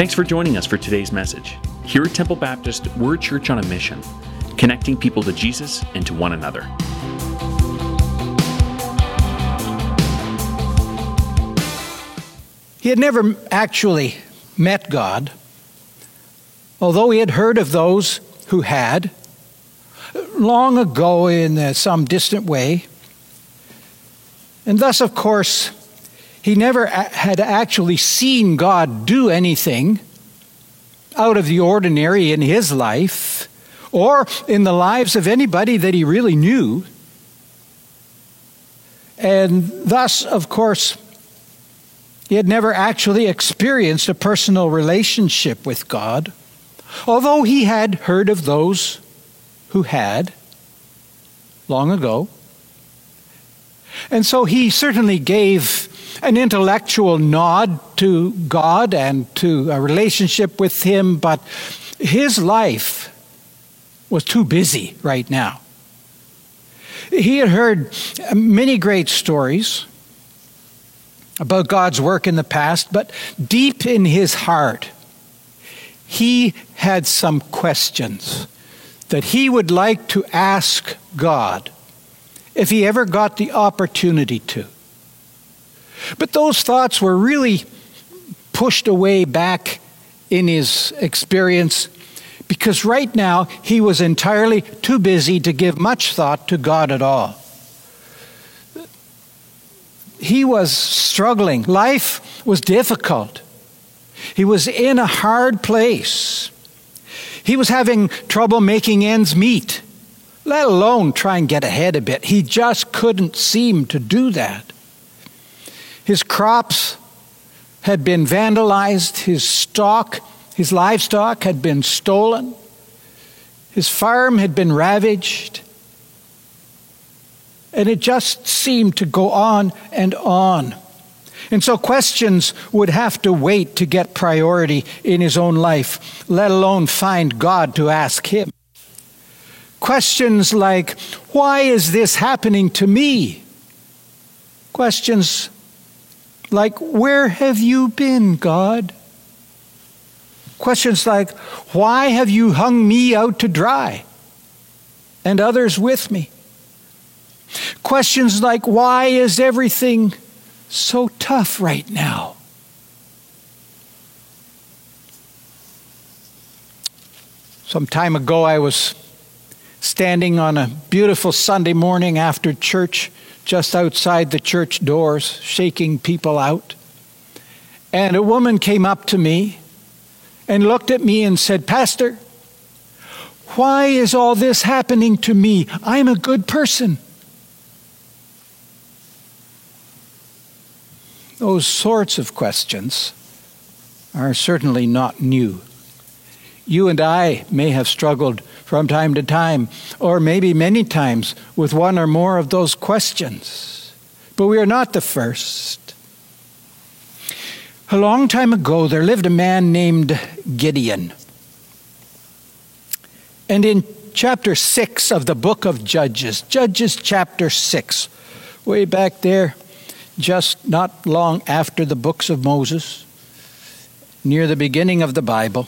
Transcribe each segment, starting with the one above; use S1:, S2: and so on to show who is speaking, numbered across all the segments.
S1: Thanks for joining us for today's message. Here at Temple Baptist, we're a church on a mission, connecting people to Jesus and to one another.
S2: He had never actually met God, although he had heard of those who had long ago in uh, some distant way. And thus, of course, he never had actually seen God do anything out of the ordinary in his life or in the lives of anybody that he really knew. And thus, of course, he had never actually experienced a personal relationship with God, although he had heard of those who had long ago. And so he certainly gave an intellectual nod to God and to a relationship with Him, but his life was too busy right now. He had heard many great stories about God's work in the past, but deep in his heart, he had some questions that he would like to ask God if he ever got the opportunity to. But those thoughts were really pushed away back in his experience because right now he was entirely too busy to give much thought to God at all he was struggling. Life was difficult. He was in a hard place. He was having trouble making ends meet, let alone try and get ahead a bit. He just couldn't seem to do that. His crops had been vandalized, his stock, his livestock had been stolen, his farm had been ravaged. And it just seemed to go on and on. And so questions would have to wait to get priority in his own life, let alone find God to ask him. Questions like, Why is this happening to me? Questions like, Where have you been, God? Questions like, Why have you hung me out to dry and others with me? Questions like, why is everything so tough right now? Some time ago, I was standing on a beautiful Sunday morning after church, just outside the church doors, shaking people out. And a woman came up to me and looked at me and said, Pastor, why is all this happening to me? I'm a good person. Those sorts of questions are certainly not new. You and I may have struggled from time to time, or maybe many times, with one or more of those questions. But we are not the first. A long time ago, there lived a man named Gideon. And in chapter 6 of the book of Judges, Judges chapter 6, way back there, just not long after the books of Moses, near the beginning of the Bible.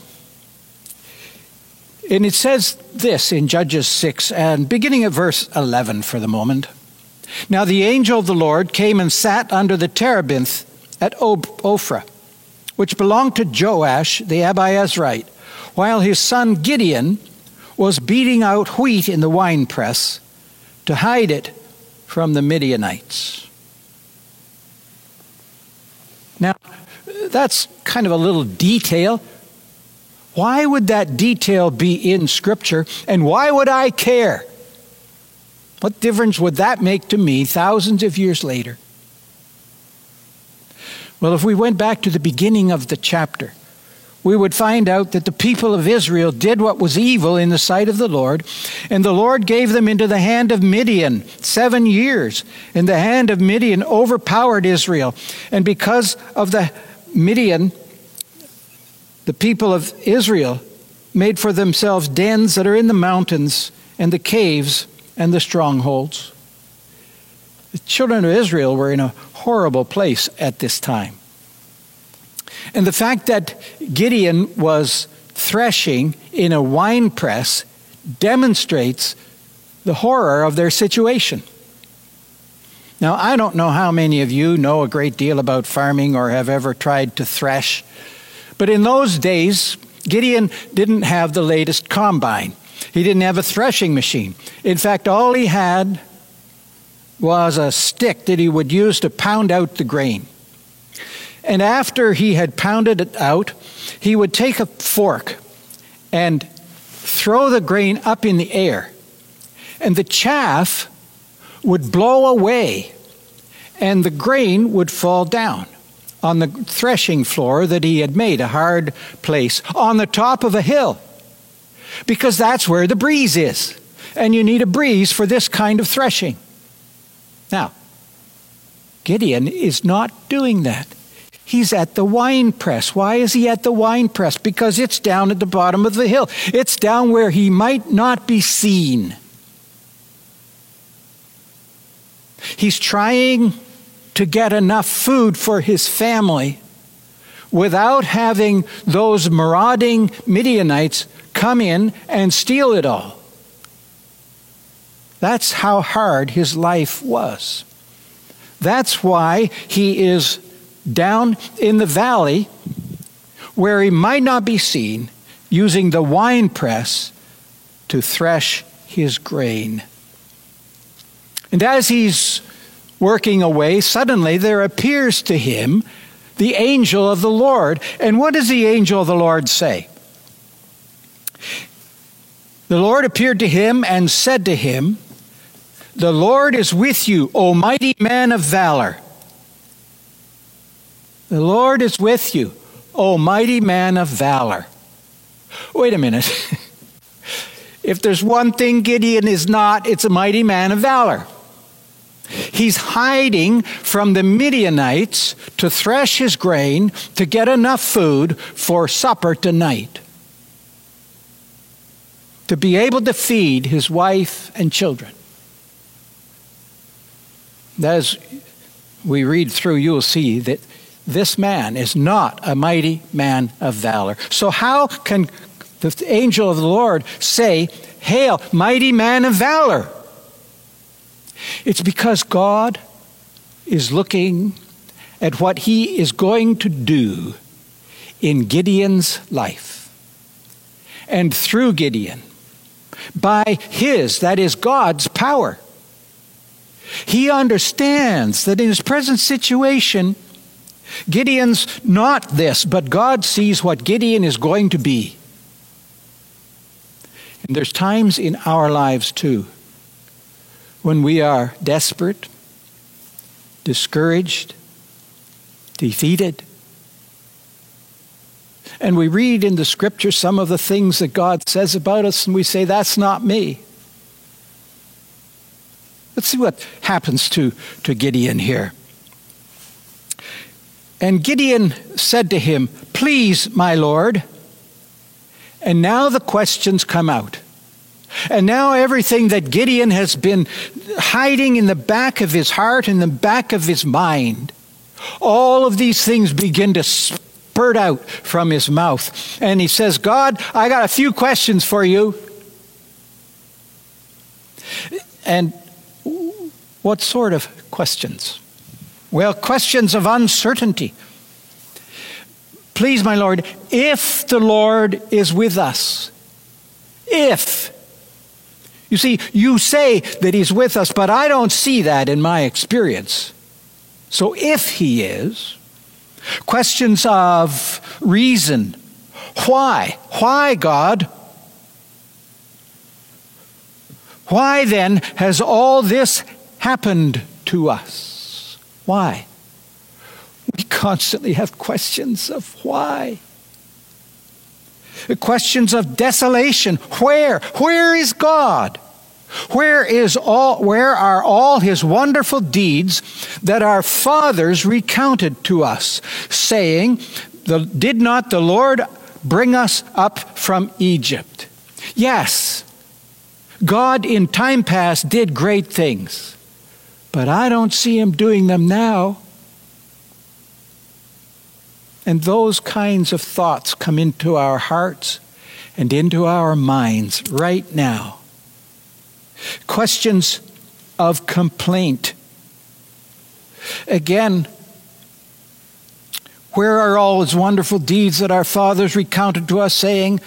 S2: And it says this in Judges 6, and beginning at verse 11 for the moment. Now the angel of the Lord came and sat under the terebinth at Ophrah, which belonged to Joash the Abiezrite, while his son Gideon was beating out wheat in the winepress to hide it from the Midianites. Now, that's kind of a little detail. Why would that detail be in Scripture, and why would I care? What difference would that make to me thousands of years later? Well, if we went back to the beginning of the chapter, we would find out that the people of Israel did what was evil in the sight of the Lord, and the Lord gave them into the hand of Midian seven years. And the hand of Midian overpowered Israel. And because of the Midian, the people of Israel made for themselves dens that are in the mountains and the caves and the strongholds. The children of Israel were in a horrible place at this time. And the fact that Gideon was threshing in a wine press demonstrates the horror of their situation. Now, I don't know how many of you know a great deal about farming or have ever tried to thresh, but in those days, Gideon didn't have the latest combine. He didn't have a threshing machine. In fact, all he had was a stick that he would use to pound out the grain. And after he had pounded it out, he would take a fork and throw the grain up in the air. And the chaff would blow away, and the grain would fall down on the threshing floor that he had made, a hard place, on the top of a hill. Because that's where the breeze is. And you need a breeze for this kind of threshing. Now, Gideon is not doing that. He's at the wine press. Why is he at the wine press? Because it's down at the bottom of the hill. It's down where he might not be seen. He's trying to get enough food for his family without having those marauding Midianites come in and steal it all. That's how hard his life was. That's why he is down in the valley where he might not be seen, using the wine press to thresh his grain. And as he's working away, suddenly there appears to him the angel of the Lord. And what does the angel of the Lord say? The Lord appeared to him and said to him, The Lord is with you, O mighty man of valor. The Lord is with you, O mighty man of valor. Wait a minute. if there's one thing Gideon is not, it's a mighty man of valor. He's hiding from the Midianites to thresh his grain to get enough food for supper tonight. To be able to feed his wife and children. As we read through, you'll see that this man is not a mighty man of valor. So, how can the angel of the Lord say, Hail, mighty man of valor? It's because God is looking at what he is going to do in Gideon's life. And through Gideon, by his, that is God's power. He understands that in his present situation, Gideon's not this, but God sees what Gideon is going to be. And there's times in our lives too when we are desperate, discouraged, defeated. And we read in the scripture some of the things that God says about us, and we say, That's not me. Let's see what happens to, to Gideon here. And Gideon said to him, Please, my Lord. And now the questions come out. And now everything that Gideon has been hiding in the back of his heart, in the back of his mind, all of these things begin to spurt out from his mouth. And he says, God, I got a few questions for you. And what sort of questions? Well, questions of uncertainty. Please, my Lord, if the Lord is with us, if. You see, you say that He's with us, but I don't see that in my experience. So if He is, questions of reason. Why? Why, God? Why then has all this happened to us? Why? We constantly have questions of why. Questions of desolation. Where? Where is God? Where is all where are all his wonderful deeds that our fathers recounted to us, saying, Did not the Lord bring us up from Egypt? Yes, God in time past did great things. But I don't see him doing them now. And those kinds of thoughts come into our hearts and into our minds right now. Questions of complaint. Again, where are all those wonderful deeds that our fathers recounted to us, saying,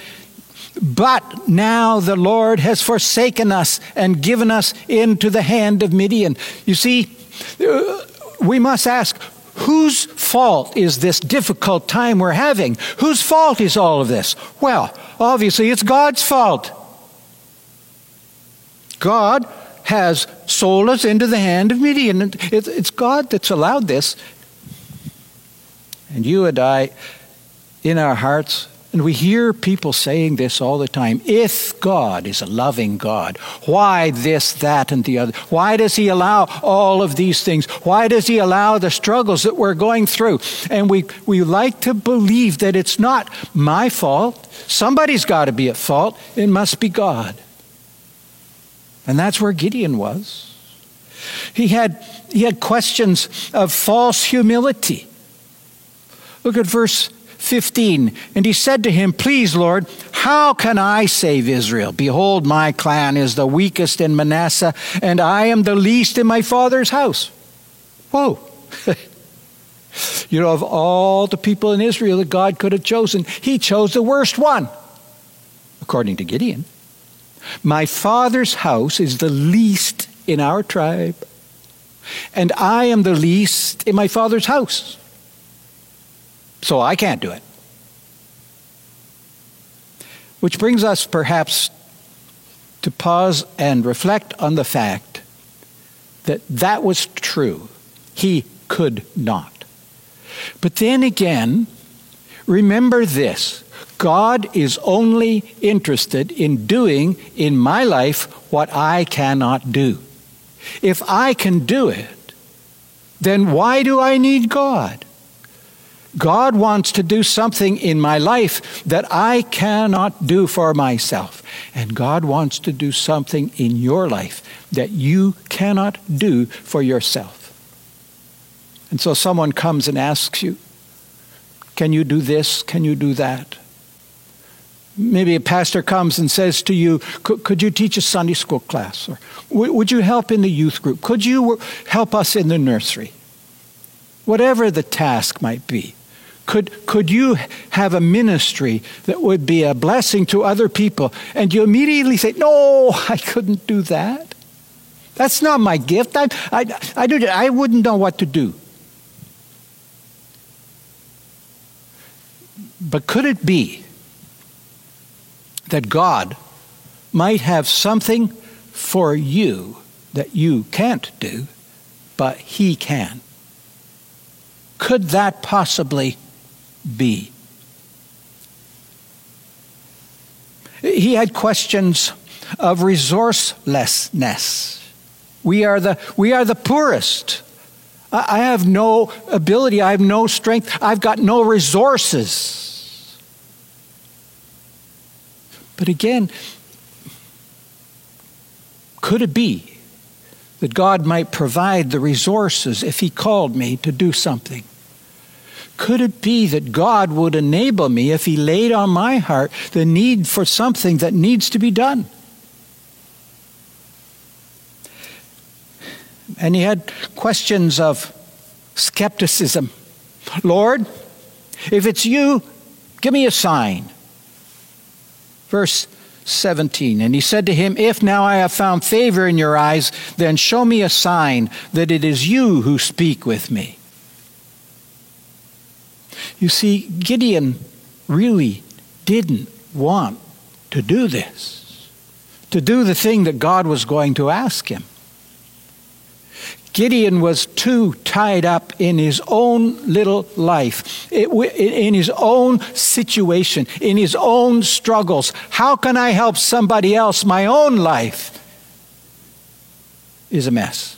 S2: But now the Lord has forsaken us and given us into the hand of Midian? You see, uh, we must ask, whose fault is this difficult time we're having? Whose fault is all of this? Well, obviously it's God's fault. God has sold us into the hand of Midian. It's God that's allowed this. And you and I, in our hearts, and we hear people saying this all the time if God is a loving God, why this, that, and the other? Why does He allow all of these things? Why does He allow the struggles that we're going through? And we, we like to believe that it's not my fault. Somebody's got to be at fault. It must be God. And that's where Gideon was. He had, he had questions of false humility. Look at verse 15. And he said to him, Please, Lord, how can I save Israel? Behold, my clan is the weakest in Manasseh, and I am the least in my father's house. Whoa. you know, of all the people in Israel that God could have chosen, he chose the worst one, according to Gideon. My father's house is the least in our tribe, and I am the least in my father's house. So I can't do it. Which brings us perhaps to pause and reflect on the fact that that was true. He could not. But then again, remember this God is only interested in doing in my life what I cannot do. If I can do it, then why do I need God? God wants to do something in my life that I cannot do for myself. And God wants to do something in your life that you cannot do for yourself. And so someone comes and asks you, Can you do this? Can you do that? Maybe a pastor comes and says to you, Could you teach a Sunday school class? Or would you help in the youth group? Could you help us in the nursery? Whatever the task might be. Could, could you have a ministry that would be a blessing to other people? And you immediately say, No, I couldn't do that. That's not my gift. I, I, I, I wouldn't know what to do. But could it be that God might have something for you that you can't do, but He can. Could that possibly be? He had questions of resourcelessness. We are the, we are the poorest. I have no ability, I have no strength, I've got no resources. But again, could it be that God might provide the resources if He called me to do something? Could it be that God would enable me if He laid on my heart the need for something that needs to be done? And he had questions of skepticism. Lord, if it's you, give me a sign. Verse 17. And he said to him, If now I have found favor in your eyes, then show me a sign that it is you who speak with me. You see, Gideon really didn't want to do this, to do the thing that God was going to ask him. Gideon was too tied up in his own little life, in his own situation, in his own struggles. How can I help somebody else? My own life is a mess.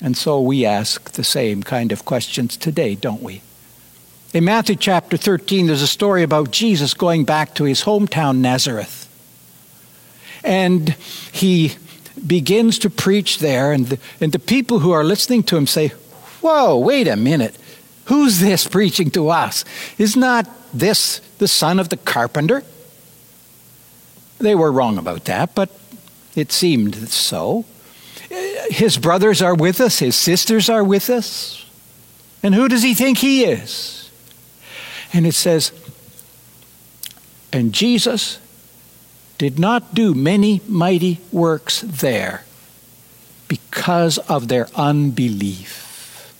S2: And so we ask the same kind of questions today, don't we? In Matthew chapter 13, there's a story about Jesus going back to his hometown, Nazareth. And he begins to preach there, and the, and the people who are listening to him say, Whoa, wait a minute. Who's this preaching to us? Is not this the son of the carpenter? They were wrong about that, but it seemed so. His brothers are with us, his sisters are with us. And who does he think he is? And it says, and Jesus did not do many mighty works there because of their unbelief.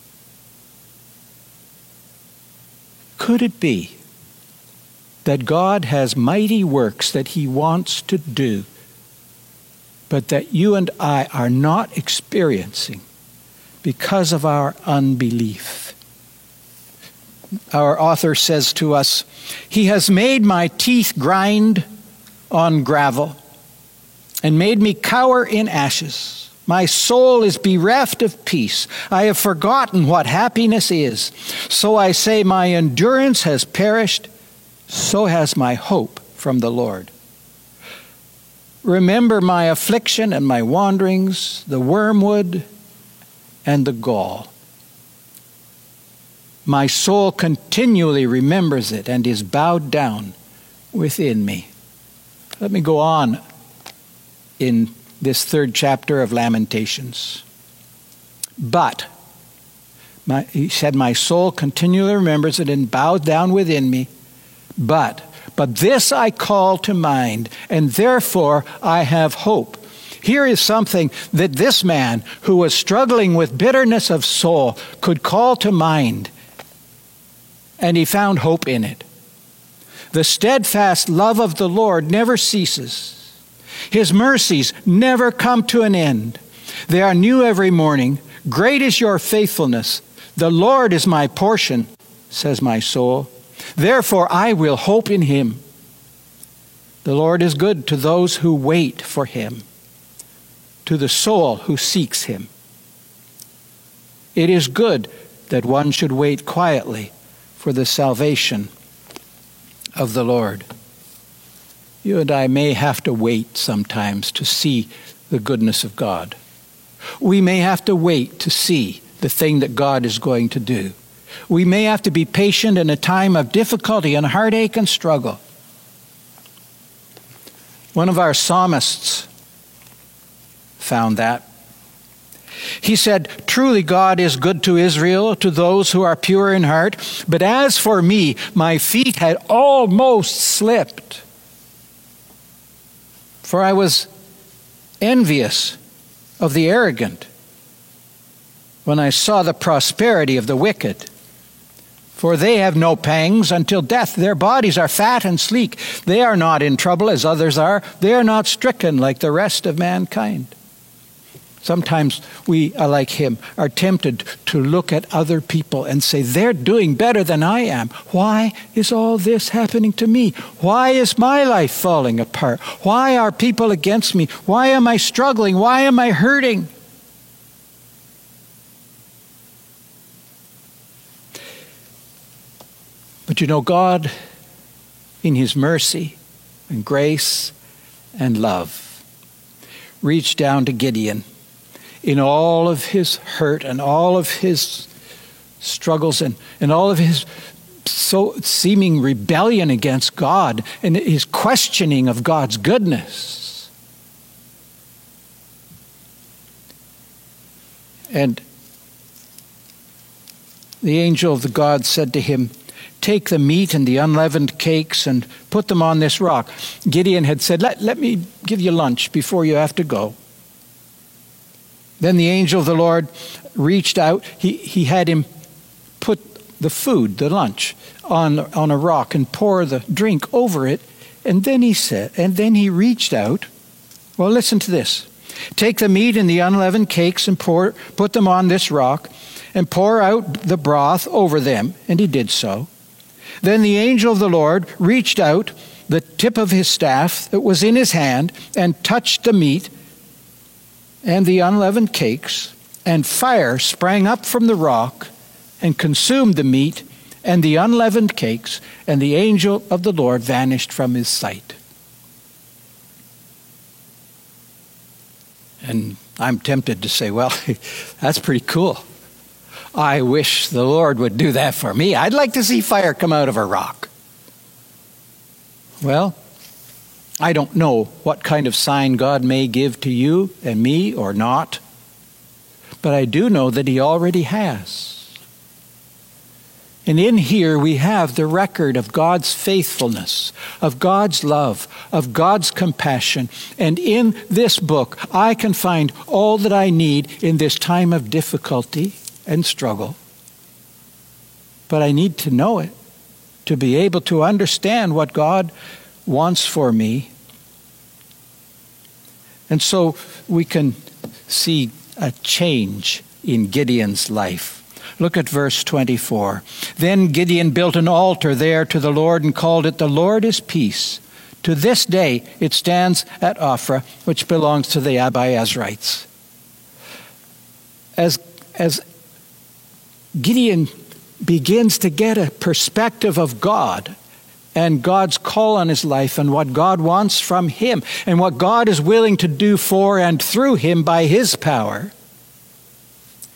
S2: Could it be that God has mighty works that He wants to do, but that you and I are not experiencing because of our unbelief? Our author says to us, He has made my teeth grind on gravel and made me cower in ashes. My soul is bereft of peace. I have forgotten what happiness is. So I say, My endurance has perished, so has my hope from the Lord. Remember my affliction and my wanderings, the wormwood and the gall. My soul continually remembers it and is bowed down within me. Let me go on in this third chapter of Lamentations. But, my, he said, My soul continually remembers it and bows down within me. But, but this I call to mind, and therefore I have hope. Here is something that this man who was struggling with bitterness of soul could call to mind, and he found hope in it. The steadfast love of the Lord never ceases. His mercies never come to an end. They are new every morning. Great is your faithfulness. The Lord is my portion, says my soul. Therefore I will hope in him. The Lord is good to those who wait for him, to the soul who seeks him. It is good that one should wait quietly for the salvation of the Lord. You and I may have to wait sometimes to see the goodness of God. We may have to wait to see the thing that God is going to do. We may have to be patient in a time of difficulty and heartache and struggle. One of our psalmists found that. He said, Truly God is good to Israel, to those who are pure in heart. But as for me, my feet had almost slipped. For I was envious of the arrogant when I saw the prosperity of the wicked. For they have no pangs until death. Their bodies are fat and sleek. They are not in trouble as others are. They are not stricken like the rest of mankind. Sometimes we, like him, are tempted to look at other people and say, they're doing better than I am. Why is all this happening to me? Why is my life falling apart? Why are people against me? Why am I struggling? Why am I hurting? But you know, God, in His mercy and grace and love, reached down to Gideon in all of his hurt and all of his struggles and, and all of his so seeming rebellion against God and his questioning of God's goodness. And the angel of the God said to him, Take the meat and the unleavened cakes and put them on this rock. Gideon had said, Let, let me give you lunch before you have to go. Then the angel of the Lord reached out. He, he had him put the food, the lunch, on, on a rock and pour the drink over it. And then he said, and then he reached out. Well, listen to this. Take the meat and the unleavened cakes and pour, put them on this rock and pour out the broth over them. And he did so. Then the angel of the Lord reached out the tip of his staff that was in his hand and touched the meat and the unleavened cakes, and fire sprang up from the rock and consumed the meat and the unleavened cakes, and the angel of the Lord vanished from his sight. And I'm tempted to say, well, that's pretty cool. I wish the Lord would do that for me. I'd like to see fire come out of a rock. Well, I don't know what kind of sign God may give to you and me or not, but I do know that He already has. And in here we have the record of God's faithfulness, of God's love, of God's compassion. And in this book, I can find all that I need in this time of difficulty and struggle. But I need to know it to be able to understand what God wants for me. And so we can see a change in Gideon's life. Look at verse 24. Then Gideon built an altar there to the Lord and called it, The Lord is Peace. To this day it stands at Ophrah, which belongs to the Abiezrites. As, as Gideon begins to get a perspective of God and God's call on his life and what God wants from him and what God is willing to do for and through him by his power,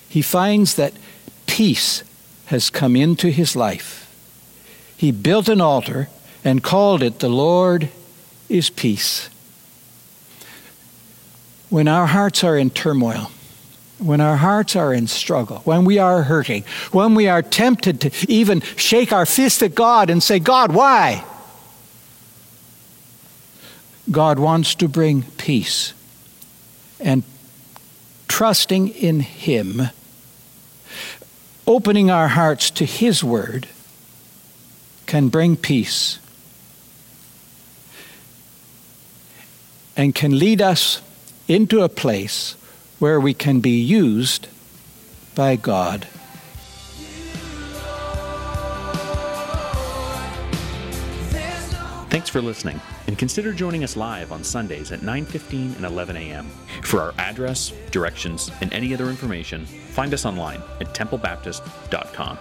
S2: he finds that peace has come into his life. He built an altar and called it, The Lord is Peace. When our hearts are in turmoil, when our hearts are in struggle, when we are hurting, when we are tempted to even shake our fist at God and say, God, why? God wants to bring peace. And trusting in Him opening our hearts to His Word can bring peace and can lead us into a place where we can be used by God.
S1: Thanks for listening, and consider joining us live on Sundays at 9:15 and 11 a.m. For our address, directions, and any other information, find us online at templebaptist.com.